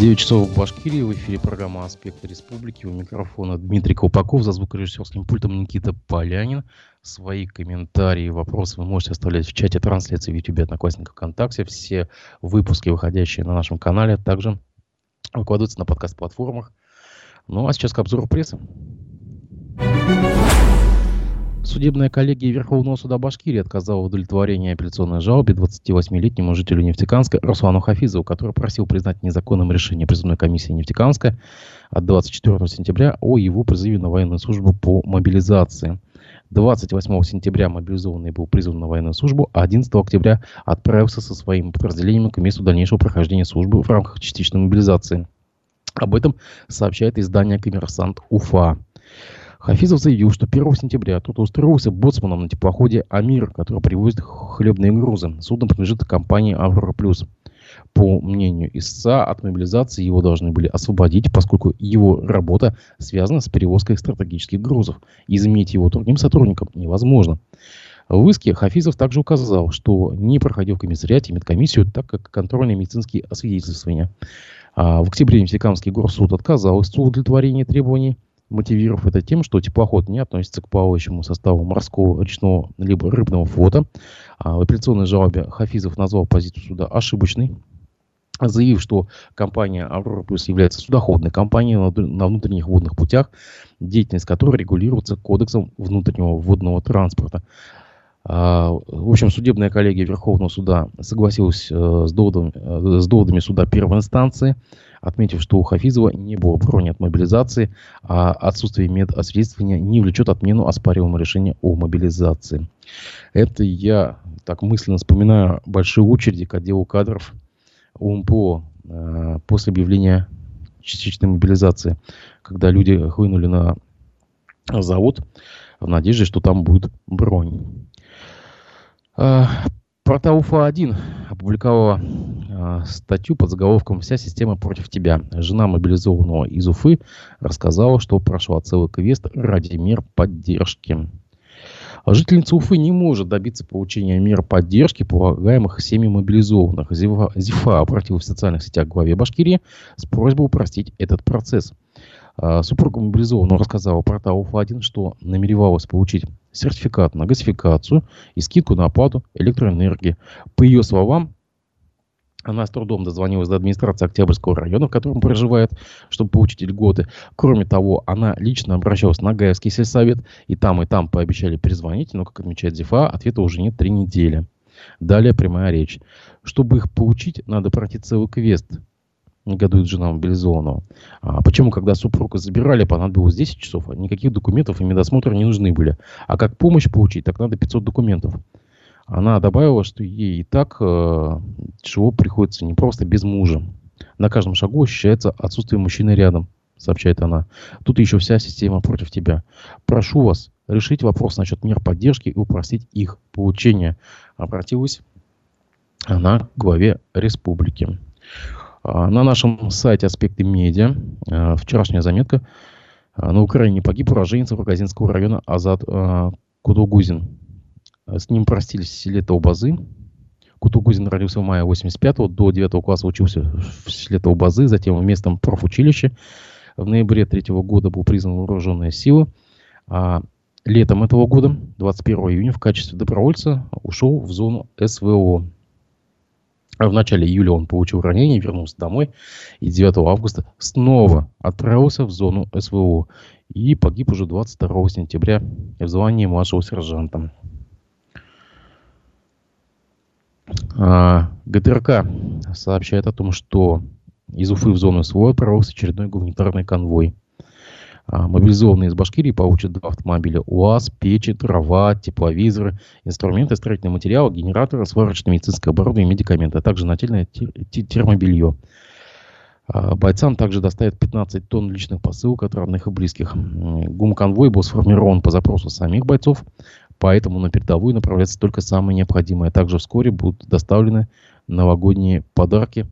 9 часов в Башкирии, в эфире программа «Аспекты республики». У микрофона Дмитрий Колпаков, за звукорежиссерским пультом Никита Полянин. Свои комментарии и вопросы вы можете оставлять в чате трансляции в YouTube, Одноклассниках, ВКонтакте. Все выпуски, выходящие на нашем канале, также выкладываются на подкаст-платформах. Ну а сейчас к обзору прессы. Судебная коллегия Верховного суда Башкирии отказала в удовлетворении апелляционной жалобе 28-летнему жителю Нефтеканска Руслану Хафизову, который просил признать незаконным решение призывной комиссии Нефтеканска от 24 сентября о его призыве на военную службу по мобилизации. 28 сентября мобилизованный был призван на военную службу, а 11 октября отправился со своим подразделением к месту дальнейшего прохождения службы в рамках частичной мобилизации. Об этом сообщает издание «Коммерсант Уфа». Хафизов заявил, что 1 сентября тот устроился боцманом на теплоходе «Амир», который привозит хлебные грузы. Судно принадлежит компании «Аврора Плюс». По мнению истца, от мобилизации его должны были освободить, поскольку его работа связана с перевозкой стратегических грузов. И заменить его другим сотрудником невозможно. В иске Хафизов также указал, что не проходил в комиссариате медкомиссию, так как контрольные медицинские освидетельствования. А в октябре Нефтекамский горсуд отказал из удовлетворения требований мотивировав это тем, что теплоход не относится к плавающему составу морского, речного либо рыбного флота. А в апелляционной жалобе Хафизов назвал позицию суда ошибочной, заявив, что компания «Аврора Плюс» является судоходной компанией на внутренних водных путях, деятельность которой регулируется Кодексом внутреннего водного транспорта. А, в общем, судебная коллегия Верховного суда согласилась э, с доводами, э, с доводами суда первой инстанции, отметив, что у Хафизова не было брони от мобилизации, а отсутствие медосвидетельствования не влечет отмену оспариваемого решения о мобилизации. Это я так мысленно вспоминаю большие очереди к отделу кадров УМПО э, после объявления частичной мобилизации, когда люди хлынули на завод в надежде, что там будет бронь. Э, портал УФА-1 опубликовала статью под заголовком «Вся система против тебя». Жена мобилизованного из Уфы рассказала, что прошла целый квест ради мер поддержки. Жительница Уфы не может добиться получения мер поддержки, полагаемых семьи мобилизованных. Зифа, Зифа обратилась в социальных сетях к главе Башкирии с просьбой упростить этот процесс. А, супруга мобилизованного рассказала порталу УФА-1, что намеревалась получить сертификат на газификацию и скидку на оплату электроэнергии. По ее словам, она с трудом дозвонилась до администрации Октябрьского района, в котором проживает, чтобы получить льготы. Кроме того, она лично обращалась на Гаевский сельсовет, и там, и там пообещали перезвонить, но, как отмечает ЗИФА, ответа уже нет три недели. Далее прямая речь. Чтобы их получить, надо пройти целый квест негодует жена мобилизованного. А почему, когда супруга забирали, понадобилось 10 часов, а никаких документов и медосмотра не нужны были. А как помощь получить, так надо 500 документов. Она добавила, что ей и так э, тяжело приходится не просто без мужа. На каждом шагу ощущается отсутствие мужчины рядом, сообщает она. Тут еще вся система против тебя. Прошу вас решить вопрос насчет мер поддержки и упростить их получение. Обратилась она к главе республики. А, на нашем сайте «Аспекты медиа» а, вчерашняя заметка. А, на Украине погиб уроженец Рогозинского района Азат Кудугузин. С ним простились Селета Убазы. Кутугузин родился в мае 85-го, до 9 класса учился в Селета Убазы, затем в местном профучилище. В ноябре 3 года был признан вооруженные силы. А летом этого года, 21 июня, в качестве добровольца ушел в зону СВО. А в начале июля он получил ранение, вернулся домой и 9 августа снова отправился в зону СВО и погиб уже 22 сентября в звании младшего сержанта. А, ГТРК сообщает о том, что из Уфы в зону СВО отправился очередной гуманитарный конвой. А, мобилизованные из Башкирии получат два автомобиля УАЗ, печи, трава, тепловизоры, инструменты, строительные материалы, генераторы, сварочное медицинское оборудование, медикаменты, а также нательное термобелье. А, бойцам также доставят 15 тонн личных посылок от родных и близких. ГУМ-конвой был сформирован по запросу самих бойцов, поэтому на передовую направляется только самое необходимое. Также вскоре будут доставлены новогодние подарки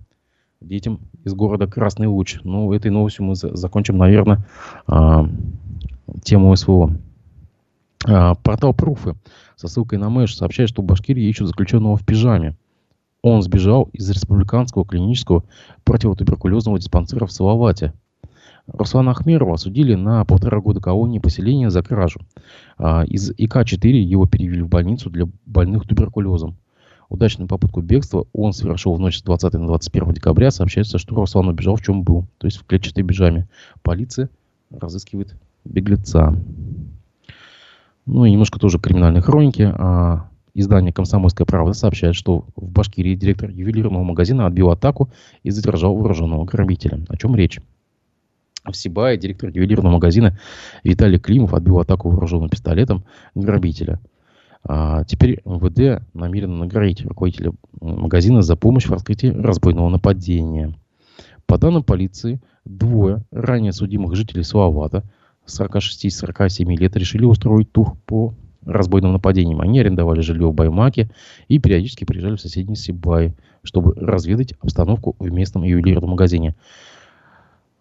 детям из города Красный Луч. Ну, этой новостью мы закончим, наверное, а, тему СВО. А, портал Пруфы со ссылкой на Мэш сообщает, что в Башкирии ищут заключенного в пижаме. Он сбежал из республиканского клинического противотуберкулезного диспансера в Салавате. Руслана Ахмерова осудили на полтора года колонии поселения за кражу. А, из ИК-4 его перевели в больницу для больных туберкулезом. Удачную попытку бегства он совершил в ночь с 20 на 21 декабря. Сообщается, что Руслан убежал в чем был, то есть в клетчатой пижаме. Полиция разыскивает беглеца. Ну и немножко тоже криминальной хроники. А, издание «Комсомольская правда» сообщает, что в Башкирии директор ювелирного магазина отбил атаку и задержал вооруженного грабителя. О чем речь? В Сибае директор ювелирного магазина Виталий Климов отбил атаку вооруженным пистолетом грабителя. А теперь МВД намерено наградить руководителя магазина за помощь в раскрытии разбойного нападения. По данным полиции, двое ранее судимых жителей Салавата 46-47 лет решили устроить тур по разбойным нападениям. Они арендовали жилье в Баймаке и периодически приезжали в соседний Сибай, чтобы разведать обстановку в местном ювелирном магазине.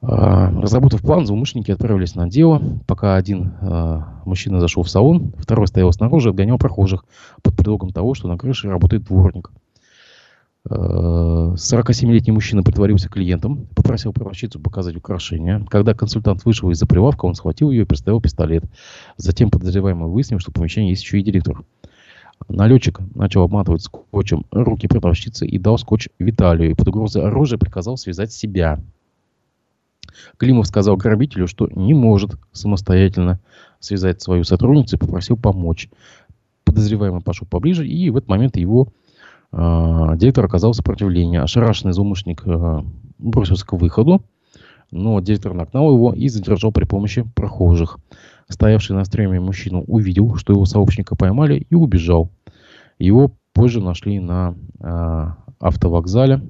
А, разработав план, злоумышленники отправились на дело, пока один э, мужчина зашел в салон, второй стоял снаружи и отгонял прохожих под предлогом того, что на крыше работает дворник. 47-летний мужчина притворился клиентом, попросил продавщицу показать украшения. Когда консультант вышел из-за прилавка, он схватил ее и приставил пистолет. Затем подозреваемый выяснил, что в помещении есть еще и директор. Налетчик начал обматывать скотчем руки продавщицы и дал скотч Виталию. И под угрозой оружия приказал связать себя. Климов сказал грабителю, что не может самостоятельно связать свою сотрудницу и попросил помочь. Подозреваемый пошел поближе, и в этот момент его э, директор оказал сопротивление. Ошарашенный злоумышленник э, бросился к выходу, но директор нагнал его и задержал при помощи прохожих. Стоявший на стреме мужчина увидел, что его сообщника поймали и убежал. Его позже нашли на э, автовокзале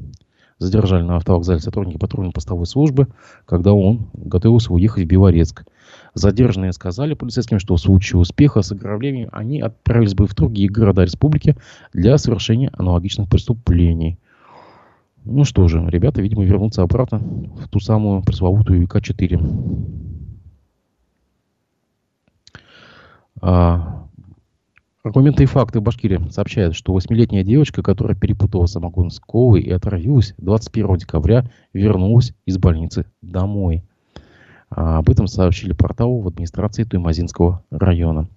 задержали на автовокзале сотрудники патрульной постовой службы, когда он готовился уехать в Белорецк. Задержанные сказали полицейским, что в случае успеха с ограблением они отправились бы в другие города республики для совершения аналогичных преступлений. Ну что же, ребята, видимо, вернутся обратно в ту самую пресловутую ВК-4. А, Аргументы и факты Башкирии сообщают, что восьмилетняя девочка, которая перепутала самогон с колой и отравилась, 21 декабря вернулась из больницы домой. А об этом сообщили порталу в администрации Туймазинского района.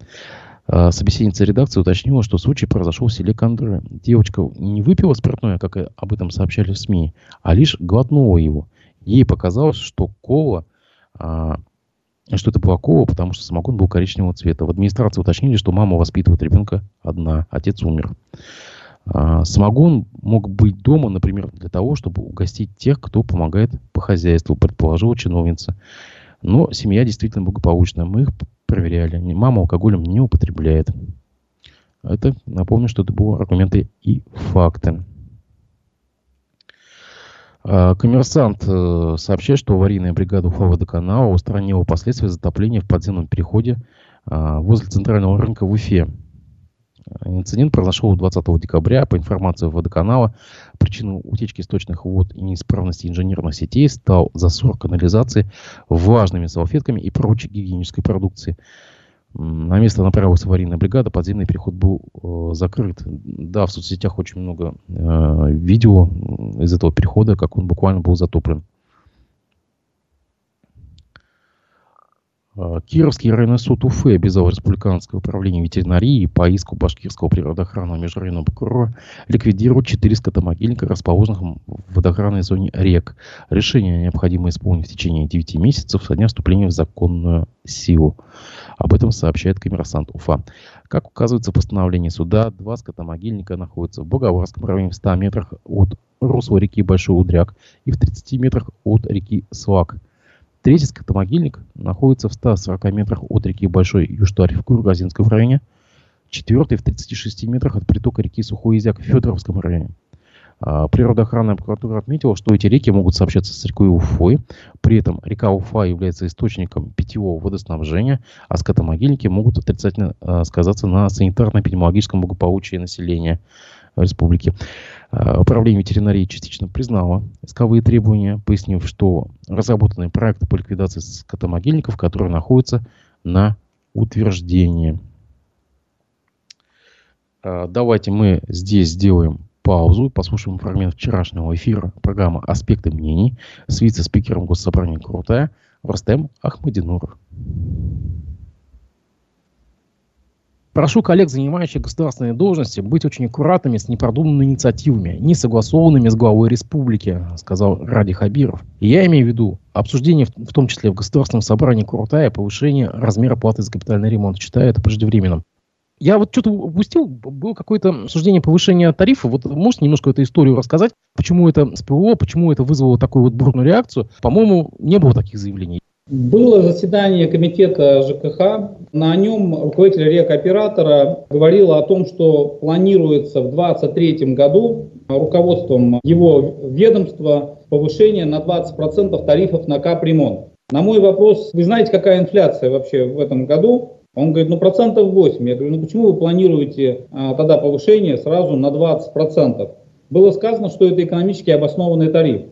А собеседница редакции уточнила, что случай произошел в селе Кандры. Девочка не выпила спиртное, как об этом сообщали в СМИ, а лишь глотнула его. Ей показалось, что кола а, что это была кола, потому что самогон был коричневого цвета. В администрации уточнили, что мама воспитывает ребенка одна, отец умер. А, самогон мог быть дома, например, для того, чтобы угостить тех, кто помогает по хозяйству, предположила чиновница. Но семья действительно благополучная. Мы их проверяли. Мама алкоголем не употребляет. Это, напомню, что это были аргументы и факты. А, коммерсант э, сообщает, что аварийная бригада Уфа водоканала устранила последствия затопления в подземном переходе а, возле центрального рынка в Уфе. Инцидент произошел 20 декабря. По информации водоканала, причиной утечки источных вод и неисправности инженерных сетей стал засор канализации влажными салфетками и прочей гигиенической продукции. На место направилась аварийная бригада, подземный переход был э, закрыт. Да, в соцсетях очень много э, видео из этого перехода, как он буквально был затоплен. Кировский районный суд Уфы обязал Республиканское управление ветеринарии по иску Башкирского природоохранного межрайонного прокурора ликвидировать четыре скотомогильника, расположенных в водоохранной зоне рек. Решение необходимо исполнить в течение 9 месяцев со дня вступления в законную силу. Об этом сообщает коммерсант Уфа. Как указывается в постановлении суда, два скотомогильника находятся в Боговарском районе в 100 метрах от русла реки Большой Удряк и в 30 метрах от реки Слак – Третий скотомогильник находится в 140 метрах от реки Большой Юштарь в Кургазинском районе. Четвертый в 36 метрах от притока реки Сухой Изяк в Федоровском районе. А, природоохранная прокуратура отметила, что эти реки могут сообщаться с рекой Уфой. При этом река Уфа является источником питьевого водоснабжения, а скотомогильники могут отрицательно а, сказаться на санитарно-эпидемиологическом благополучии населения республики. А, управление ветеринарии частично признало исковые требования, пояснив, что разработаны проекты по ликвидации скотомогильников, которые находятся на утверждении. А, давайте мы здесь сделаем паузу и послушаем фрагмент вчерашнего эфира программы «Аспекты мнений» с вице-спикером Госсобрания Крутая Рустем Ахмадинуров. Прошу коллег, занимающих государственные должности, быть очень аккуратными с непродуманными инициативами, не согласованными с главой республики, сказал Ради Хабиров. И я имею в виду обсуждение, в том числе в Государственном собрании Куртая, повышение размера платы за капитальный ремонт. Считаю это преждевременным. Я вот что-то упустил, было какое-то обсуждение повышения тарифа. Вот можете немножко эту историю рассказать, почему это всплыло, почему это вызвало такую вот бурную реакцию? По-моему, не было таких заявлений. Было заседание комитета ЖКХ. На нем руководитель рекоператора говорил о том, что планируется в 2023 году руководством его ведомства повышение на 20% тарифов на капремонт. На мой вопрос, вы знаете, какая инфляция вообще в этом году? Он говорит, ну процентов 8. Я говорю, ну почему вы планируете а, тогда повышение сразу на 20%? Было сказано, что это экономически обоснованный тариф.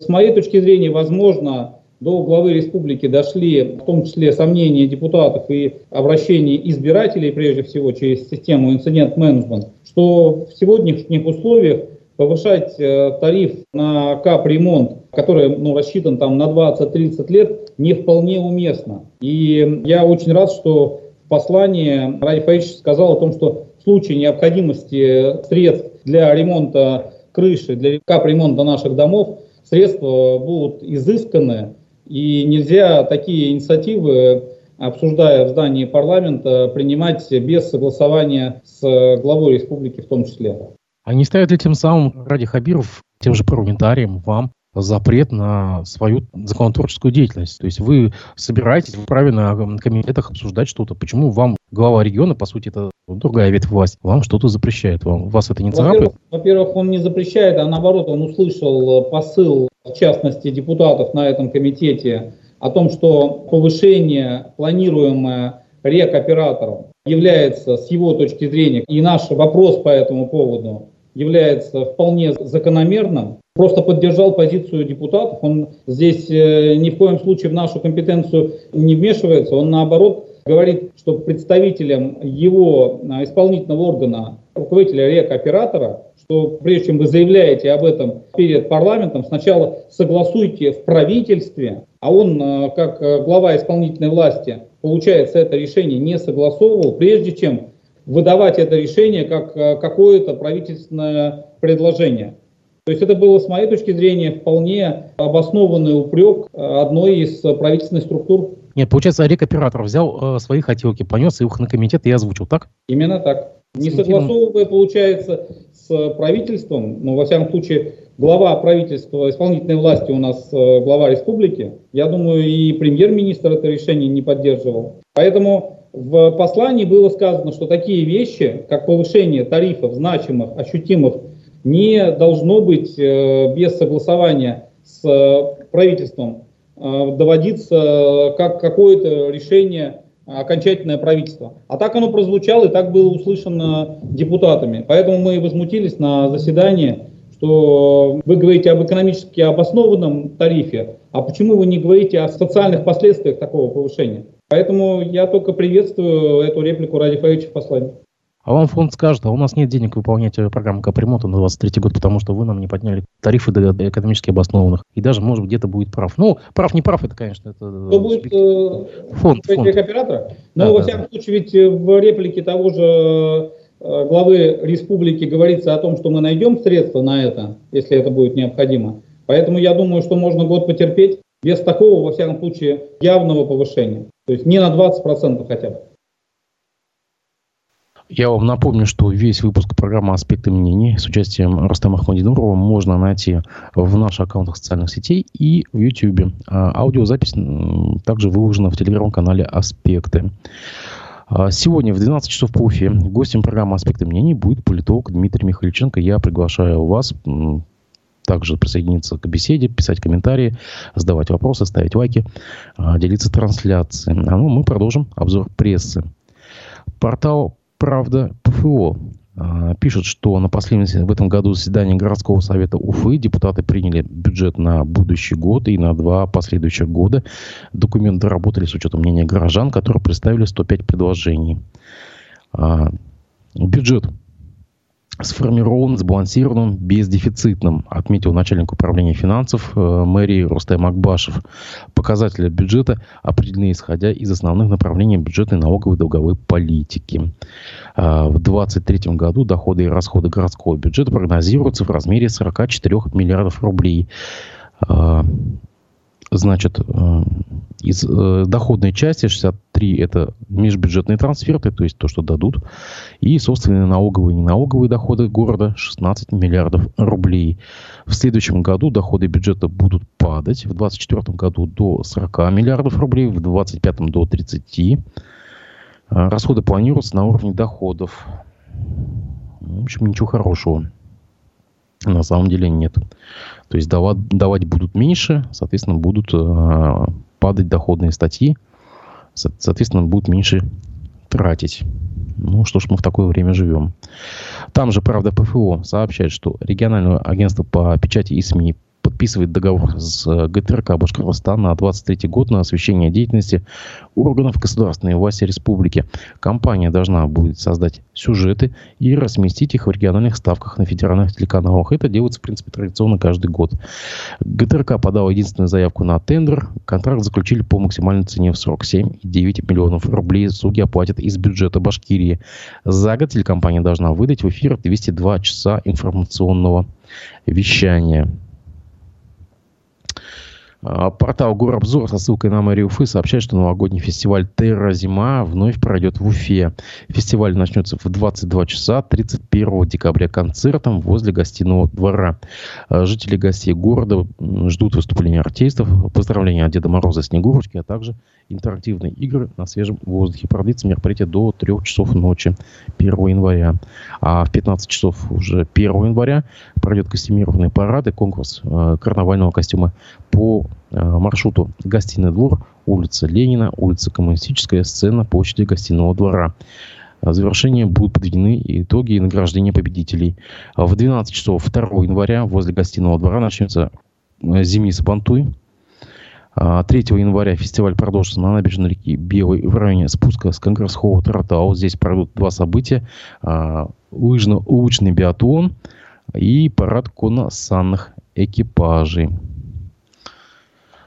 С моей точки зрения, возможно, до главы республики дошли в том числе сомнения депутатов и обращения избирателей, прежде всего через систему инцидент-менеджмент, что в сегодняшних условиях повышать э, тариф на капремонт, который ну, рассчитан там, на 20-30 лет, не вполне уместно. И я очень рад, что в послании Ради сказал о том, что в случае необходимости средств для ремонта крыши, для капремонта наших домов, средства будут изысканы, и нельзя такие инициативы, обсуждая в здании парламента, принимать без согласования с главой республики в том числе. А не ставят ли тем самым ради Хабиров, тем же парламентариям, вам запрет на свою законотворческую деятельность. То есть вы собираетесь вправе на комитетах обсуждать что-то. Почему вам глава региона, по сути, это другая ветвь власти, вам что-то запрещает? Вам, вас это не царапает? Во-первых, во-первых, он не запрещает, а наоборот, он услышал посыл, в частности, депутатов на этом комитете о том, что повышение, планируемое рекоператором, является с его точки зрения, и наш вопрос по этому поводу является вполне закономерным, просто поддержал позицию депутатов. Он здесь э, ни в коем случае в нашу компетенцию не вмешивается. Он наоборот говорит, что представителям его э, исполнительного органа, руководителя рекоператора, что прежде чем вы заявляете об этом перед парламентом, сначала согласуйте в правительстве, а он, э, как глава исполнительной власти, получается, это решение не согласовывал, прежде чем выдавать это решение как какое-то правительственное предложение. То есть это было, с моей точки зрения, вполне обоснованный упрек одной из правительственных структур. Нет, получается, рекоператор взял э, свои хотелки, понес их на комитет и озвучил, так? Именно так. Не согласовывая, получается, с правительством, но, во всяком случае, глава правительства, исполнительной власти у нас э, глава республики, я думаю, и премьер-министр это решение не поддерживал. Поэтому в послании было сказано, что такие вещи, как повышение тарифов значимых, ощутимых не должно быть э, без согласования с э, правительством э, доводиться как какое-то решение окончательное правительство. А так оно прозвучало и так было услышано депутатами. Поэтому мы возмутились на заседании, что вы говорите об экономически обоснованном тарифе, а почему вы не говорите о социальных последствиях такого повышения? Поэтому я только приветствую эту реплику Ради Фаевича в. А вам фонд скажет, а у нас нет денег выполнять программу капремонта на 23 год, потому что вы нам не подняли тарифы до экономически обоснованных. И даже, может, где-то будет прав. Ну, прав, не прав, это, конечно, это... Кто будет э, фонд, фонд. оператора? Но, да, во всяком да. случае, ведь в реплике того же э, главы республики говорится о том, что мы найдем средства на это, если это будет необходимо. Поэтому я думаю, что можно год потерпеть без такого, во всяком случае, явного повышения. То есть не на 20% хотя бы. Я вам напомню, что весь выпуск программы «Аспекты мнений» с участием Рустама Ахмадинурова можно найти в наших аккаунтах социальных сетей и в YouTube. А аудиозапись также выложена в телеграм-канале «Аспекты». А сегодня в 12 часов по Уфе гостем программы «Аспекты мнений» будет политолог Дмитрий Михайличенко. Я приглашаю вас также присоединиться к беседе, писать комментарии, задавать вопросы, ставить лайки, а, делиться трансляцией. А ну, мы продолжим обзор прессы. Портал правда, ПФО а, пишет, что на последнем в этом году заседании городского совета Уфы депутаты приняли бюджет на будущий год и на два последующих года. Документы работали с учетом мнения горожан, которые представили 105 предложений. А, бюджет сформирован, сбалансированным, бездефицитным, отметил начальник управления финансов э, мэрии Рустем Акбашев. Показатели бюджета определены исходя из основных направлений бюджетной налоговой и долговой политики. Э, в 2023 году доходы и расходы городского бюджета прогнозируются в размере 44 миллиардов рублей. Значит, э, из э, доходной части 63 это межбюджетные трансферты, то есть то, что дадут, и собственные налоговые и неналоговые доходы города 16 миллиардов рублей. В следующем году доходы бюджета будут падать, в 2024 году до 40 миллиардов рублей, в 2025 до 30. А расходы планируются на уровне доходов. В общем, ничего хорошего. На самом деле нет. То есть давать, давать будут меньше, соответственно, будут э, падать доходные статьи, соответственно, будут меньше тратить. Ну, что ж мы в такое время живем. Там же, правда, ПФО сообщает, что региональное агентство по печати и СМИ подписывает договор с э, ГТРК Башкортостана на 23 год на освещение деятельности органов государственной власти республики. Компания должна будет создать сюжеты и разместить их в региональных ставках на федеральных телеканалах. Это делается, в принципе, традиционно каждый год. ГТРК подала единственную заявку на тендер. Контракт заключили по максимальной цене в 47,9 миллионов рублей. Суги оплатят из бюджета Башкирии. За год телекомпания должна выдать в эфир 202 часа информационного вещания. А, портал Горобзор со ссылкой на мэрию Уфы сообщает, что новогодний фестиваль «Терра Зима» вновь пройдет в Уфе. Фестиваль начнется в 22 часа 31 декабря концертом возле гостиного двора. А, жители гостей города ждут выступления артистов, поздравления от Деда Мороза Снегурочки, а также интерактивные игры на свежем воздухе. Продлится мероприятие до 3 часов ночи 1 января. А в 15 часов уже 1 января пройдет костюмированный парад и конкурс э, карнавального костюма по маршруту Гостиный двор, улица Ленина, улица Коммунистическая, сцена площади Гостиного двора. В завершение будут подведены итоги и награждения победителей. В 12 часов 2 января возле Гостиного двора начнется э, «Зими Сабантуй», 3 а, января фестиваль продолжится на набережной реки Белой в районе спуска с Конгресс-холла Таратау. Здесь пройдут два события. А, лыжно-уличный биатлон и парад конно-санных экипажей.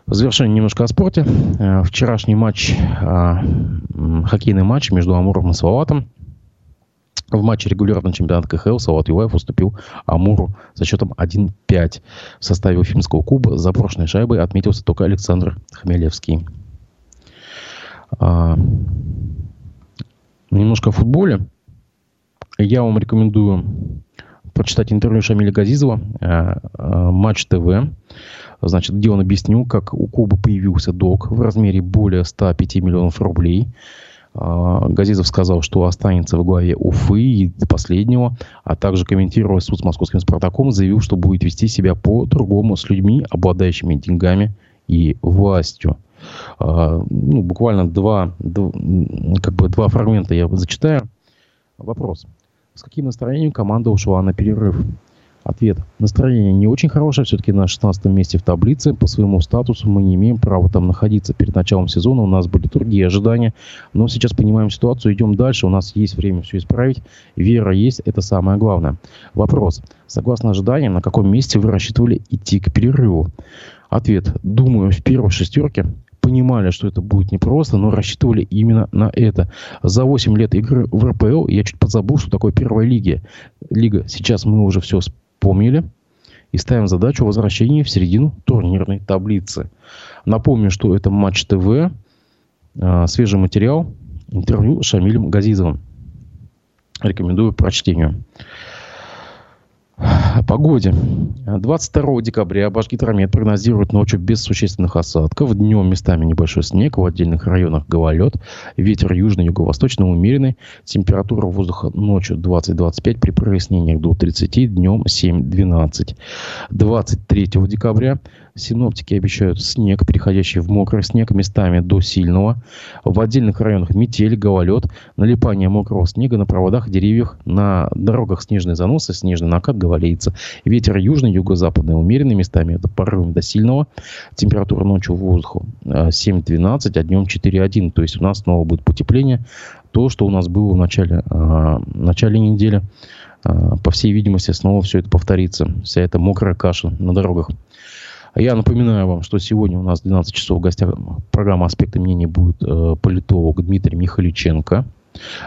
В завершение немножко о спорте. А, вчерашний матч, хоккейный матч между Амуром и Салаватом в матче регулярного чемпионата КХЛ Салат Юлаев уступил Амуру со счетом 1-5. В составе Уфимского клуба за брошенной шайбой отметился только Александр Хмелевский. А, немножко о футболе. Я вам рекомендую прочитать интервью Шамиля Газизова, а, а, Матч ТВ, значит, где он объяснил, как у клуба появился долг в размере более 105 миллионов рублей – а, Газизов сказал, что останется в главе Уфы и до последнего, а также комментируя суд с московским «Спартаком», заявил, что будет вести себя по-другому с людьми, обладающими деньгами и властью. А, ну, буквально два, два, как бы два фрагмента я зачитаю. Вопрос. С каким настроением команда ушла на перерыв? Ответ. Настроение не очень хорошее. Все-таки на 16 месте в таблице. По своему статусу мы не имеем права там находиться. Перед началом сезона у нас были другие ожидания. Но сейчас понимаем ситуацию, идем дальше. У нас есть время все исправить. Вера есть. Это самое главное. Вопрос. Согласно ожиданиям, на каком месте вы рассчитывали идти к перерыву? Ответ. Думаю, в первой шестерке понимали, что это будет непросто, но рассчитывали именно на это. За 8 лет игры в РПЛ я чуть подзабыл, что такое первая лига. Лига. Сейчас мы уже все помнили и ставим задачу возвращения в середину турнирной таблицы. Напомню, что это Матч ТВ, а, свежий материал, интервью с Шамилем Газизовым. Рекомендую прочтению. Погоде. 22 декабря Башгидромет прогнозирует ночью без существенных осадков. Днем местами небольшой снег, в отдельных районах гололед. Ветер южный, юго-восточный умеренный. Температура воздуха ночью 20-25, при прояснениях до 30, днем 7-12. 23 декабря Синоптики обещают снег, переходящий в мокрый снег, местами до сильного. В отдельных районах метель, гололед, налипание мокрого снега на проводах, деревьях, на дорогах снежные заносы, снежный накат, гололедица. Ветер южный, юго-западный, умеренный, местами это порывами до сильного. Температура ночью воздуха 7-12, а днем 4-1. То есть у нас снова будет потепление. То, что у нас было в начале, э, в начале недели. по всей видимости, снова все это повторится. Вся эта мокрая каша на дорогах. А я напоминаю вам, что сегодня у нас в 12 часов в гостях программа «Аспекты мнений» будет э, политолог Дмитрий Михаличенко.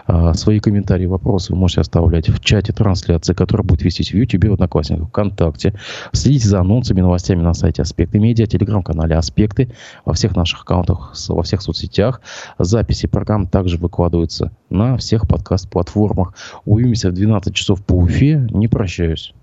А, свои комментарии, вопросы вы можете оставлять в чате трансляции, которая будет вестись в YouTube, в Одноклассниках, ВКонтакте. Следите за анонсами, новостями на сайте Аспекты Медиа, телеграм-канале Аспекты, во всех наших аккаунтах, во всех соцсетях. Записи программ также выкладываются на всех подкаст-платформах. Увидимся в 12 часов по Уфе. Не прощаюсь.